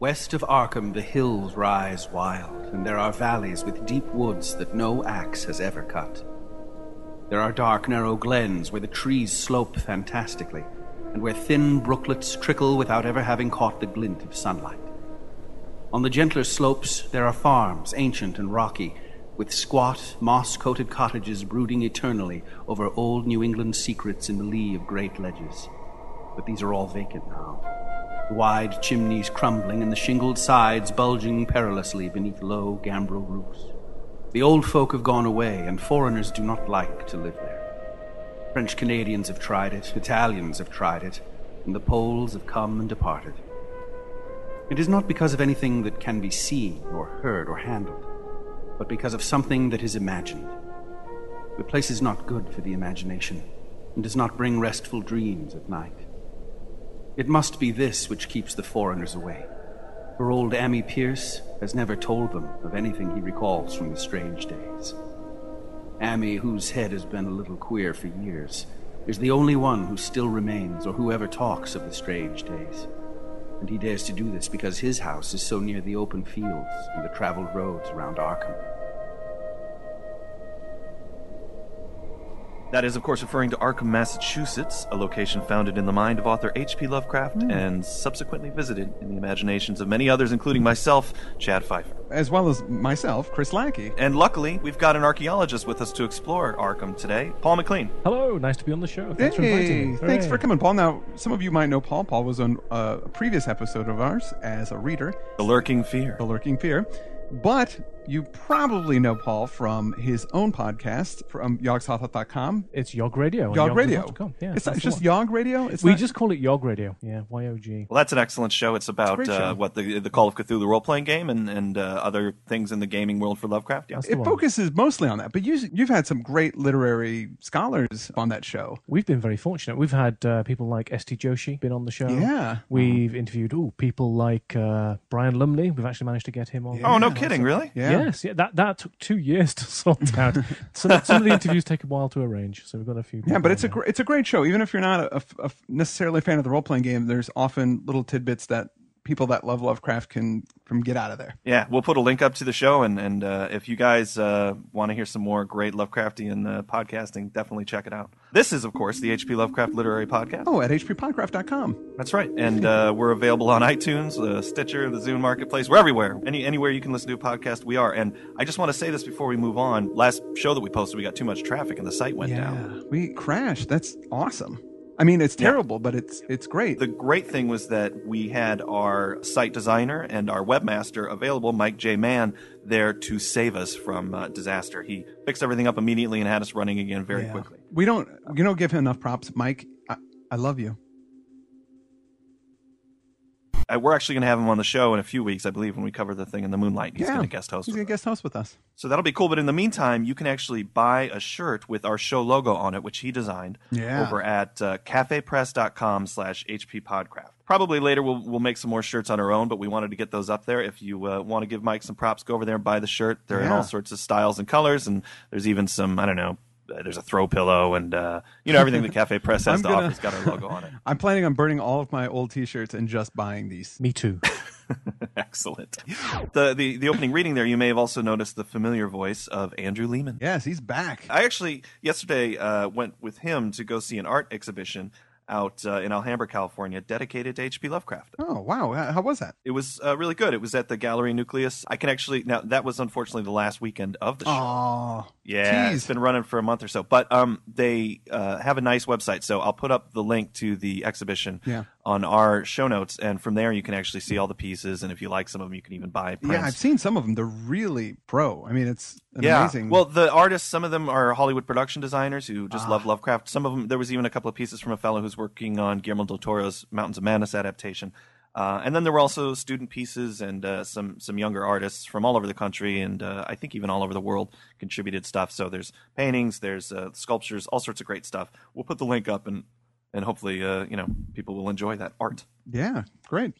West of Arkham, the hills rise wild, and there are valleys with deep woods that no axe has ever cut. There are dark, narrow glens where the trees slope fantastically, and where thin brooklets trickle without ever having caught the glint of sunlight. On the gentler slopes, there are farms, ancient and rocky, with squat, moss coated cottages brooding eternally over old New England secrets in the lee of great ledges. But these are all vacant now the wide chimneys crumbling and the shingled sides bulging perilously beneath low gambrel roofs. The old folk have gone away, and foreigners do not like to live there. French Canadians have tried it, Italians have tried it, and the Poles have come and departed. It is not because of anything that can be seen or heard or handled, but because of something that is imagined. The place is not good for the imagination, and does not bring restful dreams at night. It must be this which keeps the foreigners away. For old Ammi Pierce has never told them of anything he recalls from the strange days. Ammi, whose head has been a little queer for years, is the only one who still remains or who ever talks of the strange days. And he dares to do this because his house is so near the open fields and the traveled roads around Arkham. That is, of course, referring to Arkham, Massachusetts, a location founded in the mind of author H.P. Lovecraft and subsequently visited in the imaginations of many others, including myself, Chad Fifer. As well as myself, Chris Lackey. And luckily, we've got an archaeologist with us to explore Arkham today, Paul McLean. Hello, nice to be on the show. Thanks for inviting me. thanks for coming, Paul. Now, some of you might know Paul. Paul was on uh, a previous episode of ours as a reader, The Lurking Fear. The Lurking Fear. But you probably know Paul from his own podcast from yogsothoth.com. It's Yog Radio. on Yog Radio. yogsothoth.com. Yeah, it's not that's the just one. Yog Radio. It's We not- just call it Yog Radio. Yeah, Y O G. Well, that's an excellent show. It's about It's a great uh, what the the Call of Cthulhu role playing game and and uh, other things in the gaming world for Lovecraft. Yeah. It one. focuses mostly on that. But you, you've had some great literary scholars on that show. We've been very fortunate. We've had uh, people like S.T. Joshi been on the show. Yeah. We've interviewed ooh, people like uh, Brian Lumley. We've actually managed to get him on. Oh, no kidding, really? Yeah. Yes, yeah, that that took two years to sort out. some, some of the interviews take a while to arrange, so we've got a few. Yeah, but it's a gr- it's a great show. Even if you're not a, a- a necessarily a fan of the role playing game, there's often little tidbits that people that love Lovecraft can from get out of there. Yeah, we'll put a link up to the show, and and uh, if you guys uh, want to hear some more great Lovecraftian uh, podcasting, definitely check it out. This is, of course, the HP Lovecraft Literary Podcast. Oh, at hppodcraft.com. That's right, and uh, we're available on iTunes, uh, Stitcher, the Zune Marketplace. We're everywhere. Any anywhere you can listen to a podcast, we are. And I just want to say this before we move on. Last show that we posted, we got too much traffic, and the site went down. we crashed. That's awesome. I mean, it's terrible, but it's it's great. The great thing was that we had our site designer and our webmaster available, Mike J. Mann, there to save us from uh, disaster. He fixed everything up immediately and had us running again very Yeah. quickly. We don't you don't give him enough props, Mike. I, I love you. Uh, we're actually going to have him on the show in a few weeks, I believe, when we cover the thing in the Moonlight. He's yeah, going to guest host. He's with gonna guest host with us. So that'll be cool. But in the meantime, you can actually buy a shirt with our show logo on it, which he designed Yeah. over at uh, cafepress.com slash hppodcraft. Probably later we'll, we'll make some more shirts on our own, but we wanted to get those up there. If you uh, want to give Mike some props, go over there and buy the shirt. They're in all sorts of styles and colors, and there's even some, I don't know, there's a throw pillow and, uh, you know, everything the Cafe Press has I'm to gonna- offer has got our logo on it. I'm planning on burning all of my old T-shirts and just buying these. Me too. Excellent. The, the, the opening reading there, you may have also noticed the familiar voice of Andrew Leman. Yes, he's back. I actually yesterday uh, went with him to go see an art exhibition out uh, in Alhambra, California, dedicated to H.P. Lovecraft. Oh wow, how, was that? It was uh, really good. It was at the Gallery Nucleus. I can actually now that was unfortunately the last weekend of the show. Oh, Yeah, it's tease. been running for a month or so. But um, they uh, have a nice website, so I'll put up the link to the exhibition Yeah. on our show notes, and from there you can actually see all the pieces. And if you like some of them, you can even buy prints. Yeah, I've seen some of them. They're really pro. I mean, it's Yeah. amazing. Well, the artists, some of them are Hollywood production designers who just Ah. love Lovecraft. Some of them, there was even a couple of pieces from a fellow who's working on Guillermo del Toro's Mountains of Madness adaptation. Uh, and then there were also student pieces and uh, some some younger artists from all over the country and uh, I think even all over the world contributed stuff. So there's paintings, there's uh, sculptures, all sorts of great stuff. We'll put the link up and and hopefully uh, you know people will enjoy that art. yeah, great.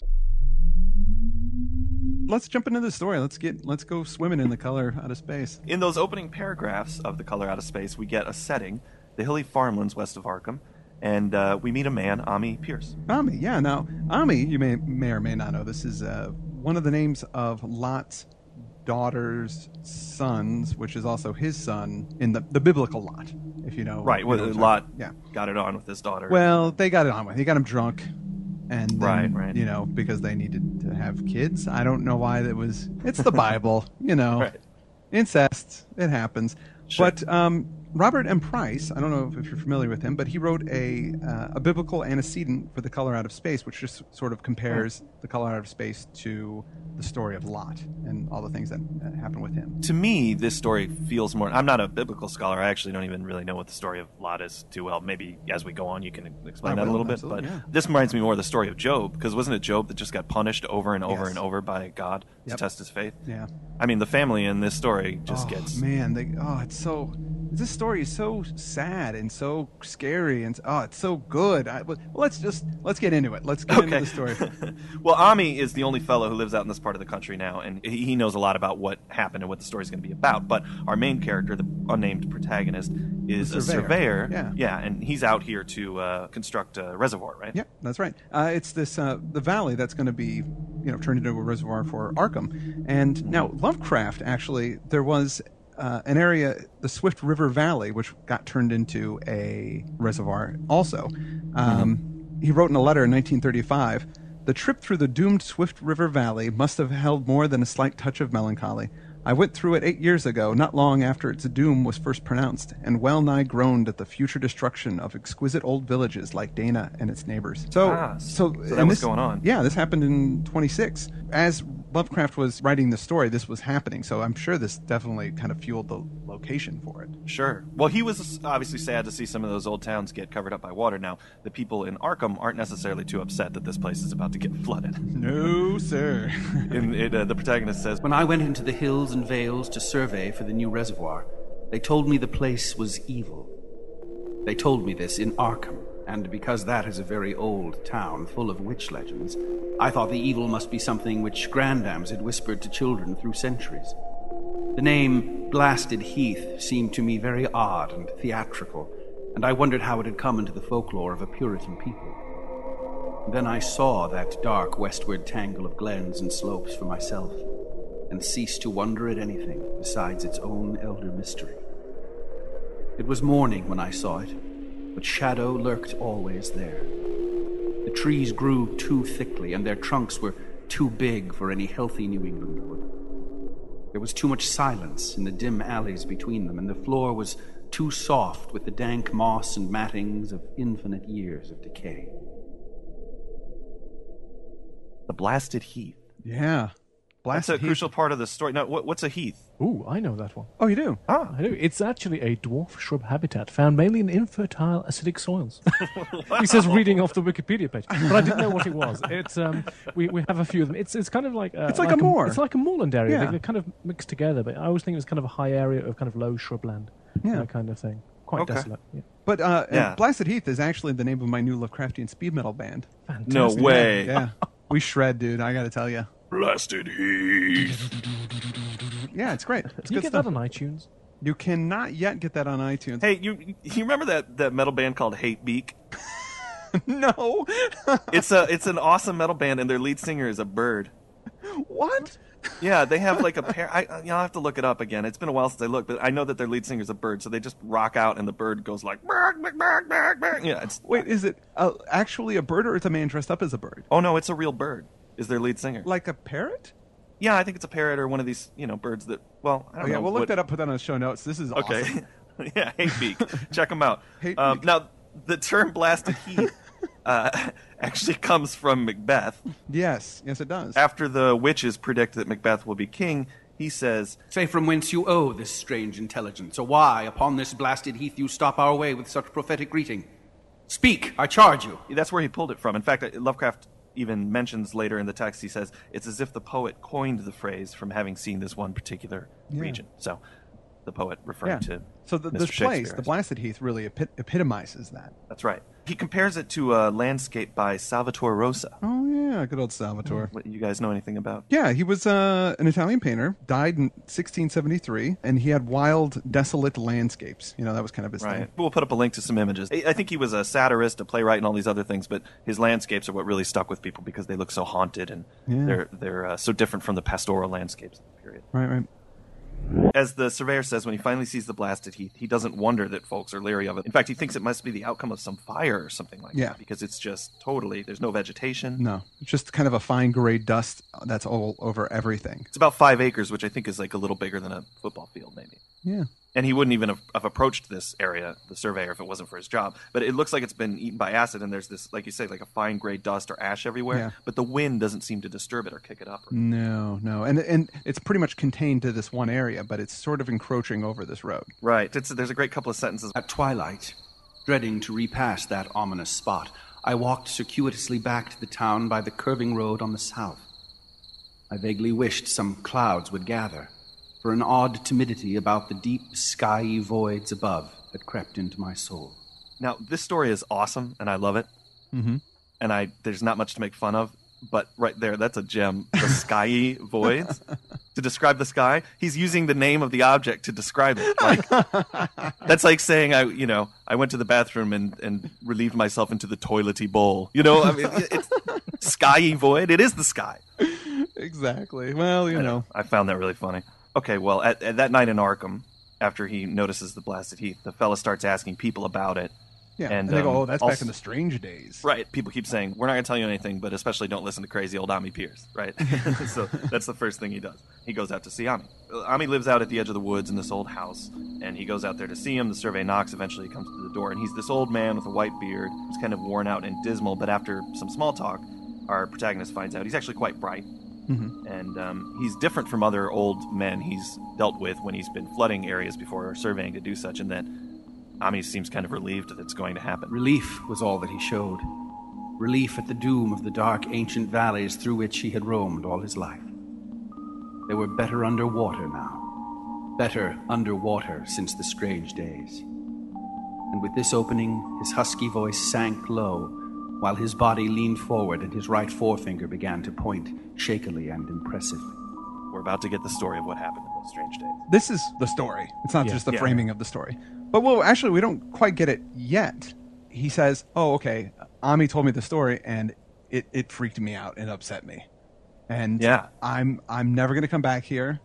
Let's jump into the story. Let's get let's go swimming in the color out of space. In those opening paragraphs of The Color Out of Space, we get a setting, the hilly farmlands west of Arkham, and uh, we meet a man, Ammi Pierce. Ammi, yeah. Now, Ammi, you may may or may not know, this is uh, one of the names of Lot's daughter's sons, which is also his son in the, the biblical Lot, if you know. Right. you Well, know Lot Yeah. got it on with his daughter. Well, they got it on with. He got him drunk, and then, Right, right. You know, because they needed to have kids. I don't know why that was. It's the Bible, you know. Right. Incest. It happens. Sure. But um, Robert M. Price, I don't know if you're familiar with him, but he wrote a uh, a biblical antecedent for the color out of space, which just sort of compares the color out of space to the story of Lot and all the things that uh, happened with him. to me, this story feels more. I'm not a biblical scholar. I actually don't even really know what the story of Lot is too well. Maybe as we go on, you can explain I that a little bit. But yeah. this reminds me more of the story of Job, because wasn't it Job that just got punished over and over Yes. and over by God Yep. to test his faith? Yeah. I mean, the family in this story just oh, gets. man they oh it's so this story is so sad and so scary and oh it's so good I, well let's just let's get into it let's get into the story well, Ammi is the only fellow who lives out in this part of the country now, and he knows a lot about what happened and what the story's going to be about. But our main character, the unnamed protagonist, is The a surveyor. surveyor. Yeah. yeah, and he's out here to uh, construct a reservoir, right? yeah that's right uh, it's this uh, the valley that's going to be you know turned into a reservoir for arkham and now lovecraft actually there was uh, an area, the Swift River Valley, which got turned into a reservoir also. Um, He wrote in a letter in 1935 The trip through the doomed Swift River Valley must have held more than a slight touch of melancholy. I went through it eight years ago, not long after its doom was first pronounced, and well nigh groaned at the future destruction of exquisite old villages like Dana and its neighbors. So, Ah, so, so that was this- going on. Yeah, this happened in 26. As Lovecraft was writing the story, this was happening. So I'm sure this definitely kind of fueled the location for it. Sure. Well, he was obviously sad to see some of those old towns get covered up by water. Now, the people in Arkham aren't necessarily too upset that this place is about to get flooded. No, sir. and it, uh, the protagonist says, When I went into the hills and vales to survey for the new reservoir, they told me the place was evil. They told me this in Arkham, and because that is a very old town full of witch legends, I thought the evil must be something which grandams had whispered to children through centuries. The name Blasted Heath seemed to me very odd and theatrical, and I wondered how it had come into the folklore of a Puritan people. Then I saw that dark westward tangle of glens and slopes for myself, and ceased to wonder at anything besides its own elder mystery. It was morning when I saw it, but shadow lurked always there. The trees grew too thickly, and their trunks were too big for any healthy New England wood. There was too much silence in the dim alleys between them, and the floor was too soft with the dank moss and mattings of infinite years of decay. the blasted heath. yeah. That's a Heath. crucial part of the story. Now, what, what's a heath? Ooh, I know that one. Oh, you do? Ah, I do. It's actually a dwarf shrub habitat found mainly in infertile acidic soils. he says reading off the Wikipedia page, but I didn't know what it was. It's um, we, we have a few of them. It's it's kind of like uh, It's like a moor. It's like a moorland area. Yeah. They- They're kind of mixed together, but I always think it was kind of a high area of kind of low shrubland, Yeah. that kind of thing. Quite Okay. desolate. Yeah. But uh, Yeah. Blasted Heath is actually the name of my new Lovecraftian speed metal band. no way. Yeah. we shred, dude. I got to tell you. Blasted heath. Yeah, it's great. It's you good get stuff. that on iTunes? You cannot yet get that on iTunes. Hey, you you remember that, that metal band called Hate Beak? no. It's a it's an awesome metal band, and their lead singer is a bird. what? Yeah, they have like a pair. I, I- you know, I'll have to look it up again. It's been a while since I looked, but I know that their lead singer's a bird, so they just rock out, and the bird goes like, "Bark, bark, bark, bark, bark." yeah. It's Wait, is it uh, actually a bird or it's a man dressed up as a bird? oh no, it's a real bird. Is their lead singer? Like a parrot? Yeah, I think it's a parrot or one of these, you know, birds that. Well, I Oh don't yeah, know. we'll look that up. Put that on the show notes. This is Okay. awesome. yeah, hate beak. Check them out. Hate um, beak. now, the term blasted heath uh, actually comes from Macbeth. Yes, yes, it does. After the witches predict that Macbeth will be king, he says, Say from whence you owe this strange intelligence, or why, upon this blasted heath, you stop our way with such prophetic greeting. Speak, I charge you. that's where he pulled it from. In fact, Lovecraft even mentions later in the text, he says, it's as if the poet coined the phrase from having seen this one particular Yeah. region. So, the poet referring to. So the, Mr. this place, the Blasted Heath, really epi- epitomizes that. That's right. He compares it to a landscape by Salvatore Rosa. Oh yeah, good old Salvatore. What you guys know anything about? Yeah, he was uh, an Italian painter. Died in 1673, and he had wild, desolate landscapes. You know, that was kind of his Right. thing. We'll put up a link to some images. I I think he was a satirist, a playwright, and all these other things. But his landscapes are what really stuck with people because they look so haunted and Yeah. they're they're uh, so different from the pastoral landscapes of the period. Right, right. As the surveyor says, when he finally sees the blasted heath, he doesn't wonder that folks are leery of it. In fact, he thinks it must be the outcome of some fire or something like Yeah. that because it's just totally there's no vegetation. No, it's just kind of a fine gray dust that's all over everything. It's about five acres, which I think is like a little bigger than a football field, maybe. Yeah. And he wouldn't even have, have approached this area, the surveyor, if it wasn't for his job. But it looks like it's been eaten by acid, and there's this, like you say, like a fine gray dust or ash everywhere. Yeah. But the wind doesn't seem to disturb it or kick it up. Or, No, no, and and it's pretty much contained to this one area, but it's sort of encroaching over this road. Right. It's, there's a great couple of sentences. At twilight, dreading to repass that ominous spot, I walked circuitously back to the town by the curving road on the south. I vaguely wished some clouds would gather, for an odd timidity about the deep, skyey voids above had crept into my soul. Now, this story is awesome, and I love it. Mm-hmm. And I there's not much to make fun of, but right there, that's a gem. The skyey voids. To describe the sky, he's using the name of the object to describe it. Like that's like saying I, you know, I went to the bathroom and and relieved myself into the toilety bowl. You know, I mean, it- it's skyey void. It is the sky. Exactly. Well, you know. I found that really funny. Okay, well, at, at that night in Arkham, after he notices the blasted heath, the fella starts asking people about it. Yeah. And, And, they go, um, "Oh, that's back in the strange days." Right. People keep saying, we're not going to tell you anything, but especially don't listen to crazy old Ammi Pierce. Right. so that's the first thing he does. He goes out to see Ammi. Uh, Ammi lives out at the edge of the woods in this old house, and he goes out there to see him. The survey knocks. Eventually, he comes to the door, and he's this old man with a white beard. He's kind of worn out and dismal, but after some small talk, our protagonist finds out he's actually quite bright. And um, he's different from other old men he's dealt with when he's been flooding areas before or surveying to do such, in that Ammi seems kind of relieved that it's going to happen. Relief was all that he showed. Relief at the doom of the dark ancient valleys through which he had roamed all his life. They were better underwater now. Better underwater since the strange days. And with this opening, his husky voice sank low, while his body leaned forward and his right forefinger began to point shakily and impressively. We're about to get the story of what happened in those strange days. This is the story. It's not Yeah. just the Yeah. framing of the story. But well, actually, we don't quite get it yet. He says, "Oh, okay. Ammi told me the story, and it, it freaked me out and upset me. And Yeah. I'm I'm never going to come back here.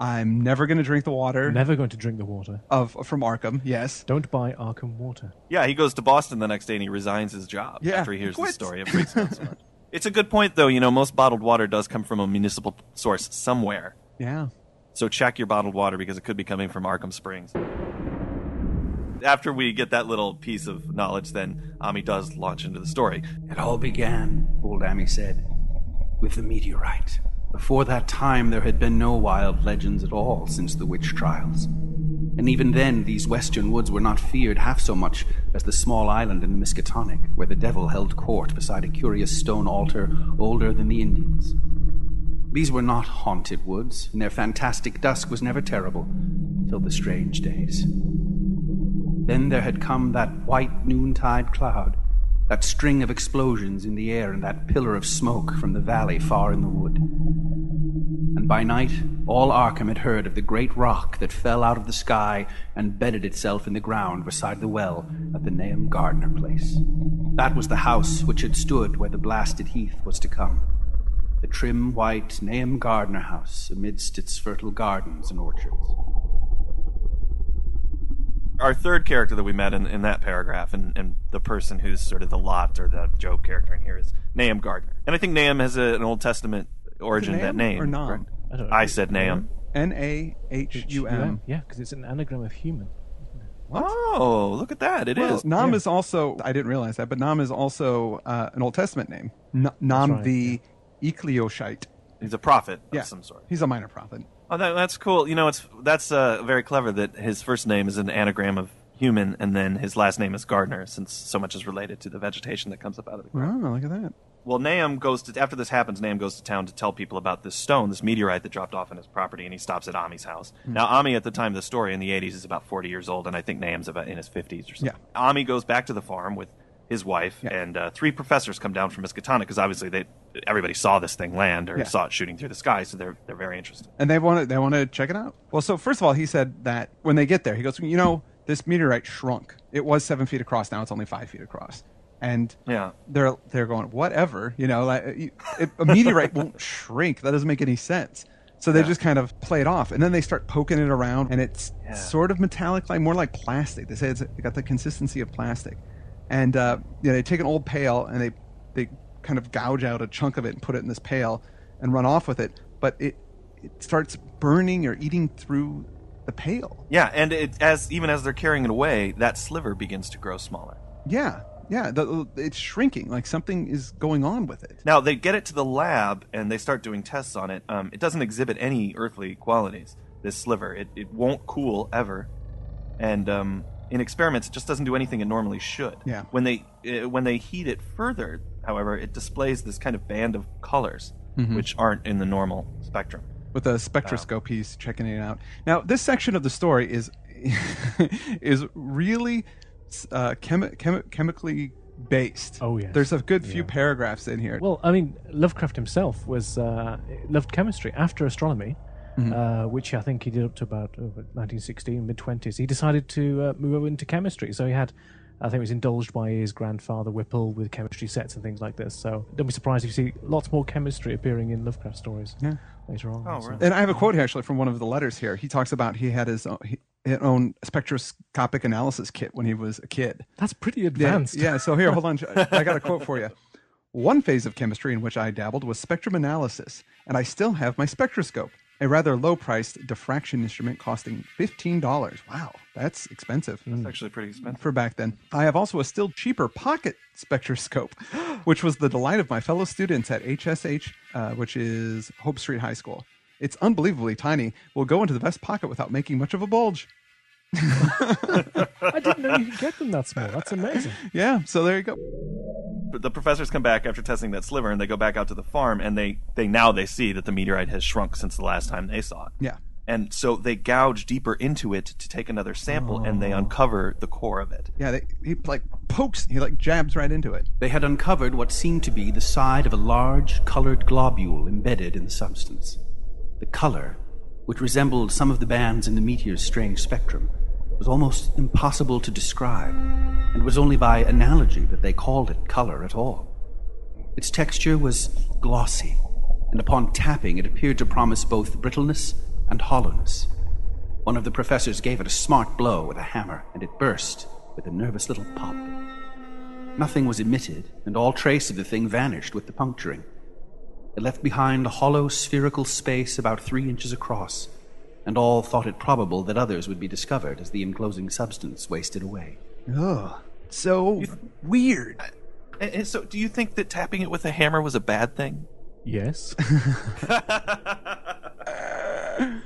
I'm never going to drink the water Never going to drink the water. of from Arkham. Yes, Don't buy Arkham water. Yeah, he goes to Boston the next day and he resigns his job Yeah, after he hears the story. It freaks him out so much. It's a good point, though. You know, most bottled water does come from a municipal source somewhere. yeah. So check your bottled water because it could be coming from Arkham Springs. After we get that little piece of knowledge, then Ammi does launch into the story. It all began, old Ammi said, with the meteorite. Before that time, there had been no wild legends at all since the witch trials. And even then, these western woods were not feared half so much as the small island in the Miskatonic, where the devil held court beside a curious stone altar older than the Indians. These were not haunted woods, and their fantastic dusk was never terrible till the strange days. Then there had come that white noontide cloud, that string of explosions in the air, and that pillar of smoke from the valley far in the wood. And by night, all Arkham had heard of the great rock that fell out of the sky and bedded itself in the ground beside the well at the Nahum Gardner place. That was the house which had stood where the blasted heath was to come. The trim white Nahum Gardner house amidst its fertile gardens and orchards. Our third character that we met in, in that paragraph, and, and the person who's sort of the Lot or the Job character in here, is Nahum Gardner. And I think Nahum has a, an Old Testament origin, that name. or Nam? correct? I don't know. I said Nahum. N a h u m. Yeah, because it's an anagram of human. What? Oh, look at that. It is. Well, Nam yeah. is also, I didn't realize that, but Nam is also uh, an Old Testament name. N- Nam right, the Elkoshite. He's a prophet Yeah. of some sort. He's a minor prophet. Oh, that, that's cool. You know, it's that's uh, very clever that his first name is an anagram of human, and then his last name is Gardner, since so much is related to the vegetation that comes up out of the ground. Oh, look at that. Well, Nahum goes to after this happens. Nahum goes to town to tell people about this stone, this meteorite that dropped off in his property, and he stops at Ammi's house. Now, Ammi at the time of the story in the '80s is about 40 years old, and I think Nahum's about in his 50s or something. Yeah. Ammi goes back to the farm with his wife, Yeah. and uh, three professors come down from Miskatonic because obviously they everybody saw this thing land or Yeah. saw it shooting through the sky, so they're they're very interested. and they want to they want to check it out. Well, so first of all, he said that when they get there, he goes, you know, this meteorite shrunk. It was seven feet across. Now it's only five feet across. And Yeah. they're they're going whatever, you know, like it, a meteorite won't shrink. That doesn't make any sense. So they Yeah. just kind of play it off, and then they start poking it around, and it's Yeah. sort of metallic, like more like plastic. They say it's got the consistency of plastic, and uh, you know, they take an old pail and they they kind of gouge out a chunk of it and put it in this pail and run off with it, but it it starts burning or eating through the pail. Yeah, and it, as even as they're carrying it away, that sliver begins to grow smaller. Yeah, yeah, the, it's shrinking. Like something is going on with it. Now they get it to the lab and they start doing tests on it. Um, it doesn't exhibit any earthly qualities. This sliver, it, it won't cool ever, and um, in experiments, it just doesn't do anything it normally should. Yeah. When they uh, when they heat it further, however, it displays this kind of band of colors Mm-hmm. which aren't in the normal spectrum. with a spectroscope he's checking it out now this section of the story is is really uh, chemi- chemi- chemically based Oh, yes. there's a good few Yeah. paragraphs in here Well, I mean, Lovecraft himself was uh, loved chemistry after astronomy, uh, which I think he did up to about uh, 1916, mid 20s. He decided to uh, move over into chemistry, so he had. I think he was indulged by his grandfather Whipple with chemistry sets and things like this. So don't be surprised if you see lots more chemistry appearing in Lovecraft stories Yeah. later on. Oh, So- really? and i have a quote here actually from one of the letters here he talks about he had his own, he, his own spectroscopic analysis kit when he was a kid That's pretty Yeah, advanced. Yeah, so here, hold on. I got a quote for you. One phase of chemistry in which I dabbled was spectrum analysis, and I still have my spectroscope, a rather low priced diffraction instrument costing $15. Wow, that's expensive It's actually pretty expensive. for back then. I have also a still cheaper pocket spectroscope, which was the delight of my fellow students at HSH, uh, which is Hope Street High School. It's unbelievably tiny, will go into the vest pocket without making much of a bulge. I didn't know you could get them that small. That's amazing. Yeah, so there you go. But the professors come back after testing that sliver, and they go back out to the farm, and they they now they see that the meteorite has shrunk since the last time they saw it. Yeah. And so they gouge deeper into it to take another sample, and they oh. uncover the core of it. Yeah, they, he like pokes, he like jabs right into it. They had uncovered what seemed to be the side of a large colored globule embedded in the substance. The color, which resembled some of the bands in the meteor's strange spectrum, was almost impossible to describe, and it was only by analogy that they called it color at all. Its texture was glossy, and upon tapping it appeared to promise both brittleness and hollowness. One of the professors gave it a smart blow with a hammer, and it burst with a nervous little pop. Nothing was emitted, and all trace of the thing vanished with the puncturing. It left behind a hollow spherical space about three inches across, and all thought it probable that others would be discovered as the enclosing substance wasted away. Ugh. So weird. And, and eh, eh, so, do you think that tapping it with a hammer was a bad thing? Yes.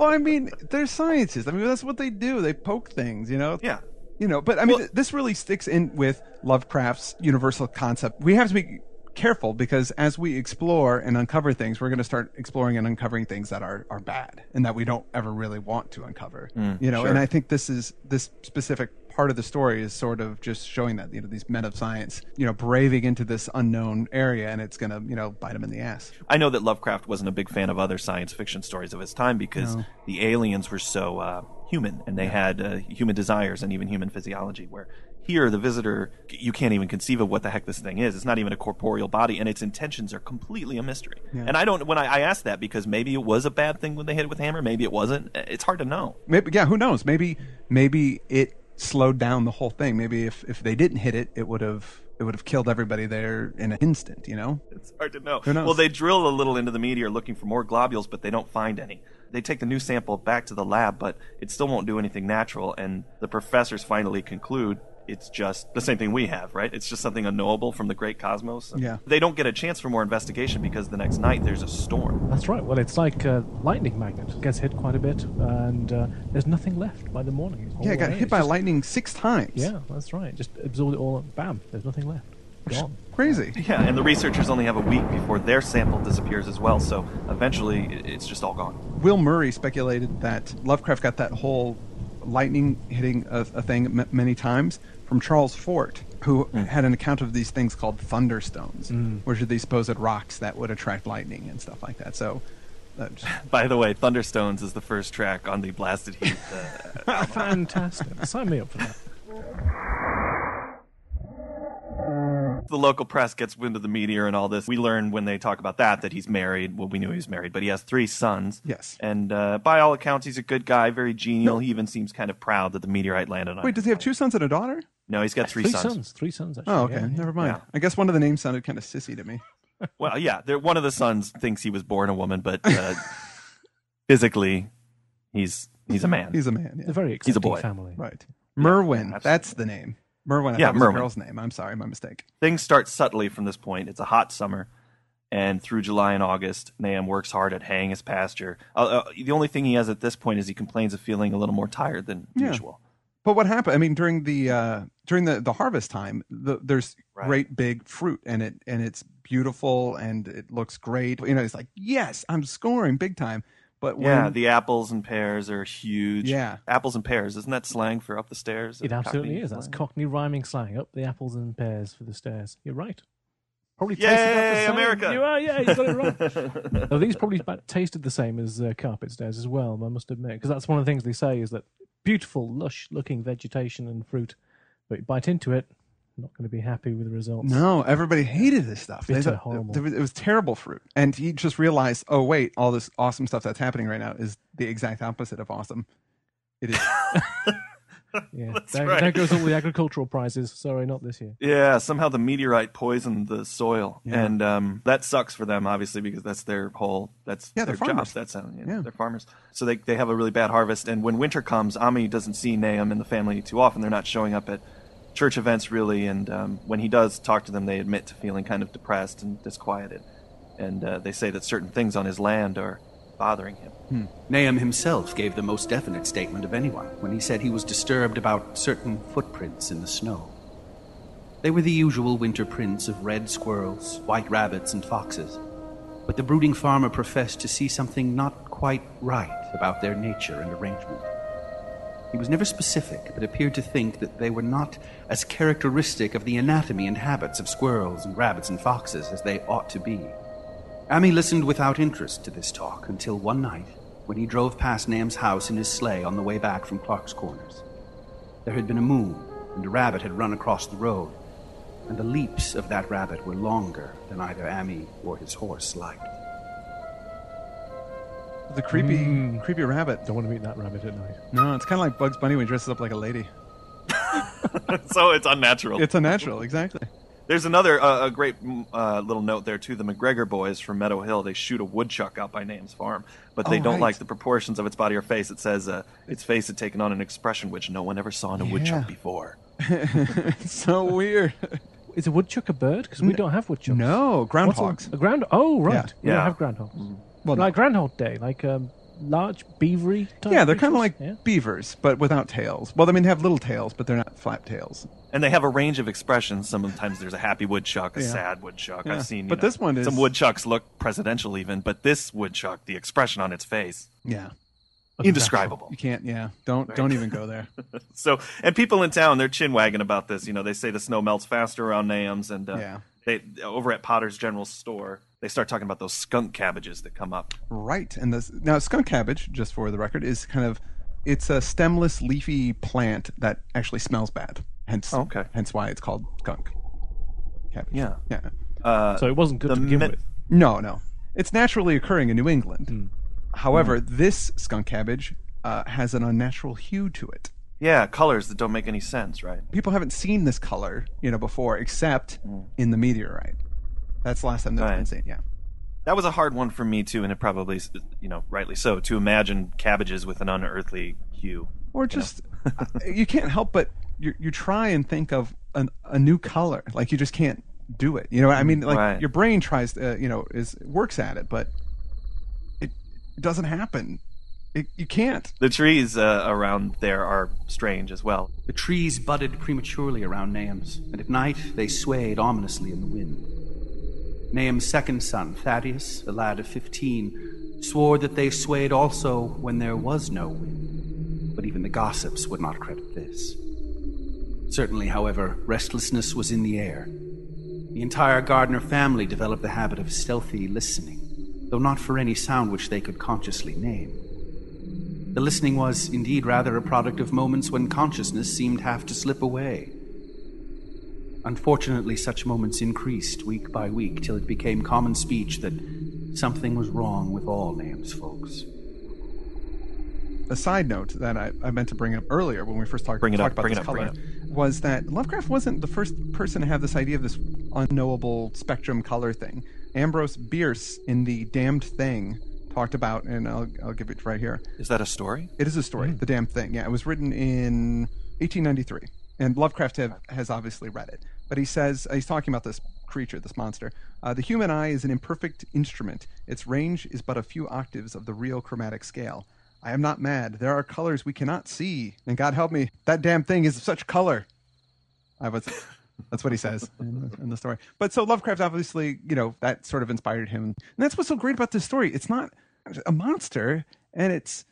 Well, I mean, they're scientists. I mean, that's what they do. They poke things, you know? Yeah. You know, but I mean, Well- th- this really sticks in with Lovecraft's universal concept. We have to be careful because as we explore and uncover things, we're going to start exploring and uncovering things that are, are bad and that we don't ever really want to uncover. you know, sure. and I think this is this specific part of the story is sort of just showing that you know these men of science, you know, braving into this unknown area and it's going to you know bite them in the ass. I know that Lovecraft wasn't a big fan of other science fiction stories of his time because No. the aliens were so uh, human and they had uh, human desires and even human physiology. Where here, the visitor, you can't even conceive of what the heck this thing is. It's not even a corporeal body, and its intentions are completely a mystery. And I don't. When I, I asked that because maybe it was a bad thing when they hit it with a hammer, maybe it wasn't. Eh, it's hard to know. Maybe yeah, who knows? Maybe maybe it slowed down the whole thing. Maybe if if they didn't hit it, it would have it would have killed everybody there in an instant. You know? It's hard to know. Well, they drill a little into the meteor looking for more globules, but they don't find any. They take the new sample back to the lab, but it still won't do anything natural. And the professors finally conclude it's just the same thing we have, right? It's just something unknowable from the great cosmos. Yeah. They don't get a chance for more investigation because the next night there's a storm. That's right. Well, it's like a lightning magnet. It gets hit quite a bit, and uh, there's nothing left by the morning. It's Yeah, it got away. hit It's by just- lightning six times. Yeah, that's right. Just absorbed it all. Bam. There's nothing left. gone. Crazy. Yeah, and the researchers only have a week before their sample disappears as well, so eventually it's just all gone. Will Murray speculated that Lovecraft got that whole lightning hitting a, a thing m- many times from Charles Fort, who had an account of these things called thunderstones, which are these supposed rocks that would attract lightning and stuff like that. So, uh, just- By the way, Thunderstones is the first track on the Blasted Heath. Uh, Fantastic. Sign me up for that. the local press gets wind of the meteor and all this. We learn when they talk about that that he's married. Well, we knew he was married, but he has three sons. Yes. And uh, by all accounts, he's a good guy, very genial. He even seems kind of proud that the meteorite landed on wait, him. does he have two sons and a daughter? No, he's got three, Three sons. sons. Three sons, actually. Oh, okay, yeah, yeah. never mind. Yeah. I guess one of the names sounded kind of sissy to me. Well, yeah, one of the sons thinks he was born a woman, but uh, physically, he's he's a man. He's a man. Yeah. They're very He's a boy. family. Right. Merwin. absolutely. that's the name. Merwin. I Yeah, thought was Merwin. a girl's name. I'm sorry, my mistake. Things start subtly from this point. It's a hot summer, and through July and August, Nahum works hard at haying his pasture. Uh, uh, the only thing he has at this point is he complains of feeling a little more tired than Yeah. usual. But what happened? I mean, during the uh, during the, the harvest time, the, there's Right. great big fruit, and it and it's beautiful and it looks great. You know, it's like yes, I'm scoring big time. But when, Yeah, the apples and pears are huge. Yeah. apples and pears. Isn't that slang for up the stairs? It absolutely Cockney is. That's slang? Cockney rhyming slang. Up the apples and pears for the stairs. You're right. Probably tasted about the Yay, same. America! You are, yeah, you got it right. now, these probably about tasted the same as uh, carpet stairs as well, I must admit. Because that's one of the things they say is that beautiful, lush looking vegetation and fruit, but you bite into it, not going to be happy with the results. no, everybody hated this stuff. Bitter, thought- horrible. It was, it was terrible fruit, and he just realized, oh wait, all this awesome stuff that's happening right now is the exact opposite of awesome. It is. Yeah, That's there, right. there goes all the agricultural prizes. Sorry, not this year. Yeah, somehow the meteorite poisoned the soil, Yeah. and um, that sucks for them, obviously, because that's their whole that's Yeah, their they're job. That's uh, you know, Yeah. they're farmers, so they they have a really bad harvest. And when winter comes, Ammi doesn't see Nahum and the family too often. They're not showing up at church events really, and um, when he does talk to them, they admit to feeling kind of depressed and disquieted, and uh, they say that certain things on his land are bothering him. Hmm. Nahum himself gave the most definite statement of anyone when he said he was disturbed about certain footprints in the snow. They were the usual winter prints of red squirrels, white rabbits, and foxes. But the brooding farmer professed to see something not quite right about their nature and arrangement. He was never specific, but appeared to think that they were not as characteristic of the anatomy and habits of squirrels and rabbits and foxes as they ought to be. Ammi listened without interest to this talk until one night, when he drove past Nam's house in his sleigh on the way back from Clark's Corners. There had been a moon, and a rabbit had run across the road, and the leaps of that rabbit were longer than either Ammi or his horse liked. the creepy, Mm. creepy rabbit. Don't want to meet that rabbit at night. No, it's kind of like Bugs Bunny when he dresses up like a lady. so it's unnatural. It's unnatural, exactly. There's another uh, a great mm, uh, little note there too. The McGregor boys from Meadow Hill they shoot a woodchuck out by Name's farm, but they Oh, don't right. like the proportions of its body or face. It says uh, its face had taken on an expression which no one ever saw in a Yeah. woodchuck before. it's so weird. Is a woodchuck a bird? Because we don't have woodchucks. No, groundhogs. A, a ground? Oh, right. Yeah. We don't have groundhogs. Well, no. like Groundhog Day, like um, large beavery. Type Yeah, they're kind of like Yeah. beavers, but without tails. Well, I mean, they have little tails, but they're not flap tails. And they have a range of expressions. Sometimes there's a happy woodchuck, a Yeah. sad woodchuck. Yeah. I've seen, But know, this one is- some woodchucks look presidential even, but this woodchuck, the expression on its face, Yeah, indescribable. you can't. Yeah, don't don't even go there. So, and people in town, they're chin wagging about this. You know, they say the snow melts faster around Nahum's, and uh, Yeah. they over at Potter's General Store, they start talking about those skunk cabbages that come up. Right, and this now skunk cabbage, just for the record, is kind of it's a stemless, leafy plant that actually smells bad. Hence, Oh, okay. hence why it's called skunk cabbage. Yeah. yeah. Uh, So it wasn't good to begin myth- with. No, no, it's naturally occurring in New England. Hmm. However, this skunk cabbage uh, has an unnatural hue to it. yeah, colors that don't make any sense, right? People haven't seen this color, you know, before, except in the meteorite. That's the last time that's been. Right. seen. Yeah. That was a hard one for me too, and it probably, you know, rightly so, to imagine cabbages with an unearthly hue. or just uh, you can't help but you you try and think of an, a new color like you just can't do it you know i mean like Right. your brain tries to uh, you know is works at it but it, it doesn't happen It, you can't. The trees uh, around there are strange as well. The trees budded prematurely around Nahum's, and at night they swayed ominously in the wind. Nahum's second son, Thaddeus, a lad of fifteen, swore that they swayed also when there was no wind, but even the gossips would not credit this. Certainly, however, restlessness was in the air. The entire Gardner family developed the habit of stealthy listening, though not for any sound which they could consciously name. The listening was, indeed, rather a product of moments when consciousness seemed half to slip away. Unfortunately, such moments increased week by week till it became common speech that something was wrong with all Nahum's folks. A side note that I, I meant to bring up earlier when we first talked, Bring it talked up, about bring this it up, color bring was that Lovecraft wasn't the first person to have this idea of this unknowable spectrum color thing. Ambrose Bierce in The Damned Thing talked about, and I'll, I'll give it right here. Is that a story? It is a story, hmm. The Damned Thing. Yeah, it was written in 1893, and Lovecraft have, has obviously read it. But he says he's talking about this creature, this monster. Uh, the human eye is an imperfect instrument. Its range is but a few octaves of the real chromatic scale. I am not mad. There are colors we cannot see, and God help me, that damn thing is of such color. I was. That's what he says in the, in the story. But so Lovecraft, obviously, you know, that sort of inspired him, and that's what's so great about this story. It's not a monster, and it's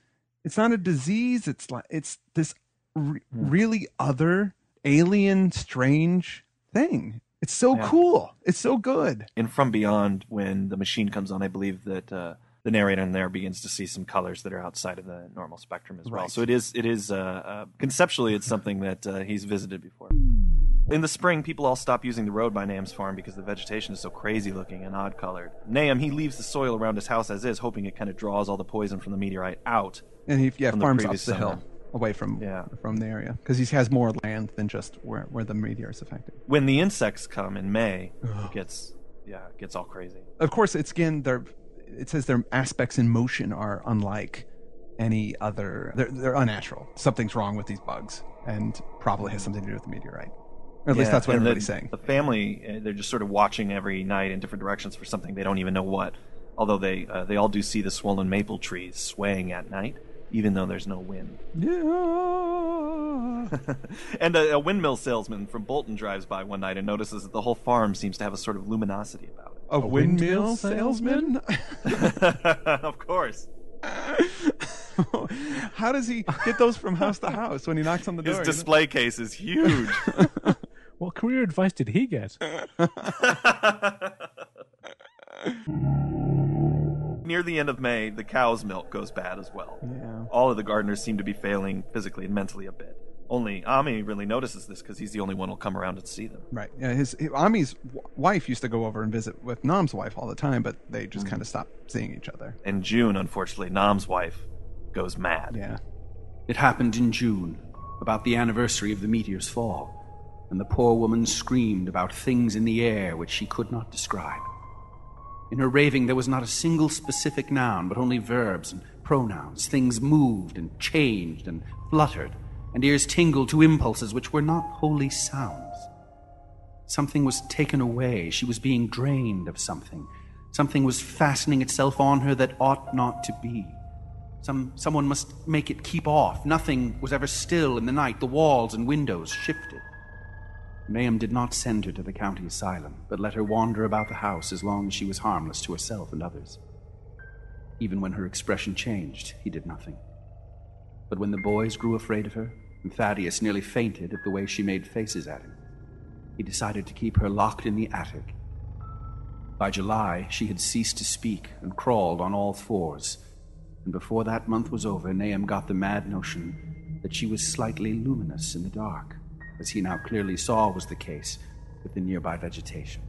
it's not a disease. It's like it's this re- really other, alien, strange thing. It's so Yeah. cool. It's so good. And From Beyond, when the machine comes on, I believe that uh, the narrator in there begins to see some colors that are outside of the normal spectrum as well. Right. So it is, it is uh, uh, conceptually, it's something that uh, he's visited before. In the spring, people all stop using the road by Nahum's farm because the vegetation is so crazy looking and odd colored. Nahum, he leaves the soil around his house as is, hoping it kind of draws all the poison from the meteorite out. And he yeah farms up previous the hill summer. Away from Yeah. from the area because he has more land than just where where the meteor is affected. When the insects come in May, it gets, yeah, it gets all crazy. Of course, it's again their it says their aspects in motion are unlike any other. They're, they're unnatural. Something's wrong with these bugs, and probably has something to do with the meteorite. Or at least that's what everybody's the, saying. The family, uh, they're just sort of watching every night in different directions for something they don't even know what. Although they uh, they all do see the swollen maple trees swaying at night, even though there's no wind. Yeah. and a, a windmill salesman from Bolton drives by one night and notices that the whole farm seems to have a sort of luminosity about it. A, windmill windmill salesman? of course, How does he get those from house to house when he knocks on the door? his you know? display case is huge. What career advice did he get? Near the end of May, the cow's milk goes bad as well. Yeah. All of the gardeners seem to be failing physically and mentally a bit. Only Ammi really notices this because he's the only one who'll come around and see them. Right. Yeah. His, his Ammi's w- wife used to go over and visit with Nam's wife all the time, but they just Mm. kind of stopped seeing each other. In June, unfortunately, Nam's wife goes mad. Yeah. It happened in June, about the anniversary of the meteor's fall, and the poor woman screamed about things in the air which she could not describe. In her raving, there was not a single specific noun, but only verbs and pronouns. Things moved and changed and fluttered, and ears tingled to impulses which were not wholly sounds. Something was taken away. She was being drained of something. Something was fastening itself on her that ought not to be. Some, someone must make it keep off. Nothing was ever still in the night. The walls and windows shifted. Nahum did not send her to the county asylum, but let her wander about the house as long as she was harmless to herself and others. Even when her expression changed, he did nothing. But when the boys grew afraid of her, and Thaddeus nearly fainted at the way she made faces at him, he decided to keep her locked in the attic. By July, she had ceased to speak and crawled on all fours, and before that month was over, Nahum got the mad notion that she was slightly luminous in the dark, as he now clearly saw was the case with the nearby vegetation.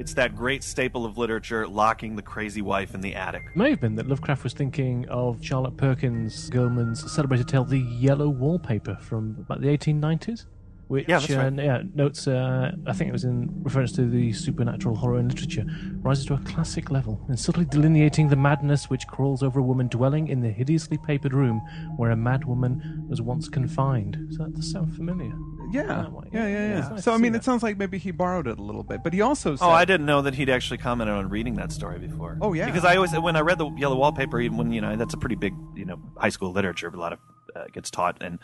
It's that great staple of literature, locking the crazy wife in the attic. It may have been that Lovecraft was thinking of Charlotte Perkins Gilman's celebrated tale, The Yellow Wallpaper, from about the 1890s. Which Yeah, right. uh, yeah, notes, uh, I think it was in reference to the supernatural horror in literature, rises to a classic level and subtly delineating the madness which crawls over a woman dwelling in the hideously papered room where a mad woman was once confined. Does that sound familiar? Yeah, yeah, yeah, yeah. so I mean, it sounds like maybe he borrowed it a little bit, but he also said, Oh, I didn't know that he'd actually commented on reading that story before. Oh, yeah. Because I always, when I read the Yellow Wallpaper, even when you know that's a pretty big, you know, high school literature, a lot of uh, gets taught, and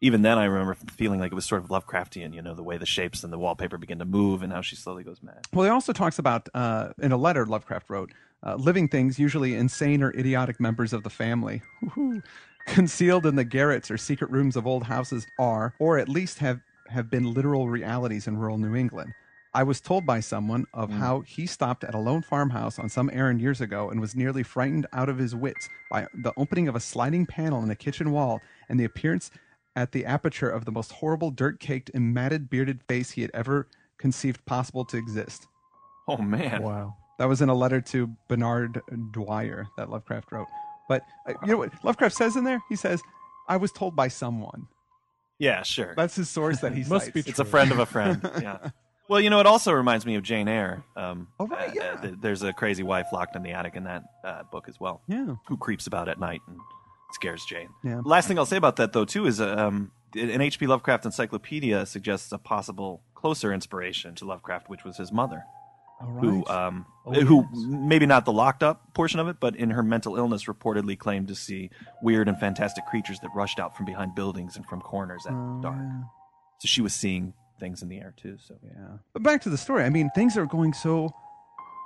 even then I remember feeling like it was sort of Lovecraftian. You know, the way the shapes and the wallpaper begin to move, and how she slowly goes mad. Well, he also talks about uh, in a letter Lovecraft wrote, uh, living things, usually insane or idiotic members of the family, woo-hoo, concealed in the garrets or secret rooms of old houses, are, or at least have have been literal realities in rural New England. I was told by someone of hmm. how he stopped at a lone farmhouse on some errand years ago and was nearly frightened out of his wits by the opening of a sliding panel in a kitchen wall and the appearance at the aperture of the most horrible, dirt caked and matted, bearded face he had ever conceived possible to exist. Oh man, Wow. That was in a letter to Bernard Dwyer that Lovecraft wrote. But uh, you know what Lovecraft says in there? He says, "I was told by someone." yeah, sure. That's his source that he Must cites. be It's a friend of a friend. Yeah. Well, you know, it also reminds me of Jane Eyre. Um, Oh, right, uh, yeah. uh, th- there's a crazy wife locked in the attic in that uh, book as well, Yeah. who creeps about at night and scares Jane. Yeah. Last thing I'll say about that, though, too, is uh, um, an H.P. Lovecraft encyclopedia suggests a possible closer inspiration to Lovecraft, which was his mother, All right. who, um, Oh, who yes. maybe not the locked up portion of it, but in her mental illness, reportedly claimed to see weird and fantastic creatures that rushed out from behind buildings and from corners at Oh, dark. yeah. So she was seeing things in the air too. So Yeah. But back to the story. I mean, things are going so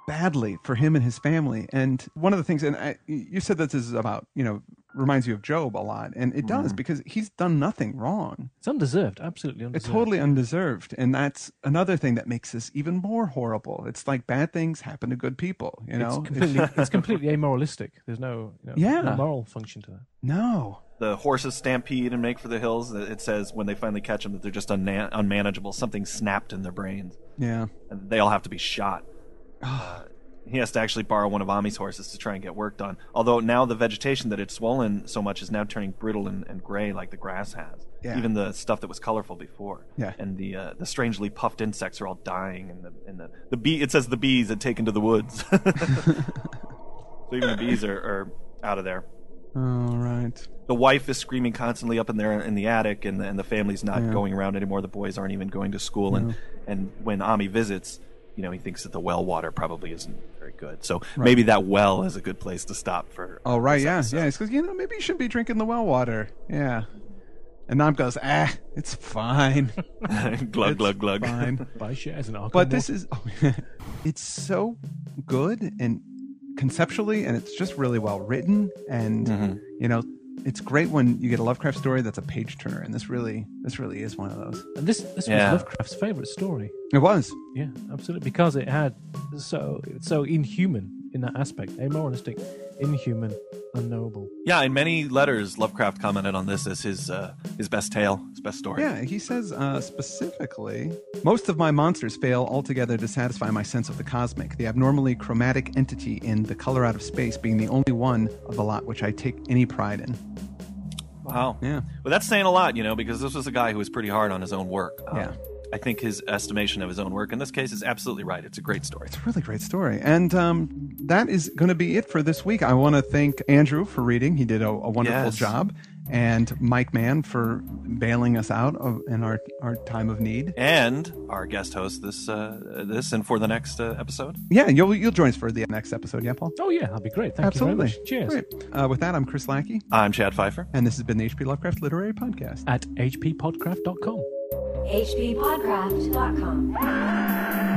badly for him and his family. And one of the things, and I, you said that this is about, you know, reminds you of Job a lot, and it does because he's done nothing wrong. It's undeserved. Absolutely It's totally undeserved, and that's another thing that makes this even more horrible. It's like bad things happen to good people, you know. It's completely, it's completely amoralistic. There's no, you know, Yeah. no moral function to that. no, the horses stampede and make for the hills. It says when they finally catch them that they're just unna- unmanageable. Something snapped in their brains, yeah, and they all have to be shot. Uh, he has to actually borrow one of Ammi's horses to try and get work done. Although now the vegetation that had swollen so much is now turning brittle and, and gray like the grass has. Yeah. Even the stuff that was colorful before. Yeah. And the uh, the strangely puffed insects are all dying, and the and the, the bee. It says the bees had taken to the woods. so even the bees are, are out of there. all right, the wife is screaming constantly up in there in the attic, and the, and the family's not Yeah. going around anymore. The boys aren't even going to school, and and when Ami visits, you know, he thinks that the well water probably isn't very good. So maybe that well is a good place to stop for. oh right, this yeah, episode. yeah. It's because you know maybe you should be drinking the well water. Yeah, and Nahum goes, ah, it's fine, glug glug glug. fine. Buy shares in Arkham. but this is it's so good and conceptually and it's just really well written and Mm-hmm. you know it's great when you get a lovecraft story that's a page turner and this really this really is one of those and this this Yeah. was Lovecraft's favorite story. it was Yeah, absolutely, because it had so it's so inhuman in that aspect, amoralistic, inhuman, unknowable. Yeah, in many letters, Lovecraft commented on this as his uh, his best tale, his best story. yeah he says uh, specifically most of my monsters fail altogether to satisfy my sense of the cosmic the abnormally chromatic entity in the color out of space being the only one of the lot which i take any pride in Wow. Yeah. Well, that's saying a lot, you know, because this was a guy who was pretty hard on his own work. Um, Yeah. I think his estimation of his own work in this case is absolutely right. It's a great story. It's a really great story. And um, that is going to be it for this week. I want to thank Andrew for reading. He did a, a wonderful Yes. job. And Mike Mann for bailing us out of, in our, our time of need. and our guest host this uh, this and for the next uh, episode. Yeah, you'll, you'll join us for the next episode, yeah, Paul? Oh yeah, that'd be great. Thank Absolutely. you very much. Cheers. Great. Uh, with that, I'm Chris Lackey, I'm Chad Fifer. and this has been the HP Lovecraft Literary Podcast. At hppodcraft.com. hppodcraft.com.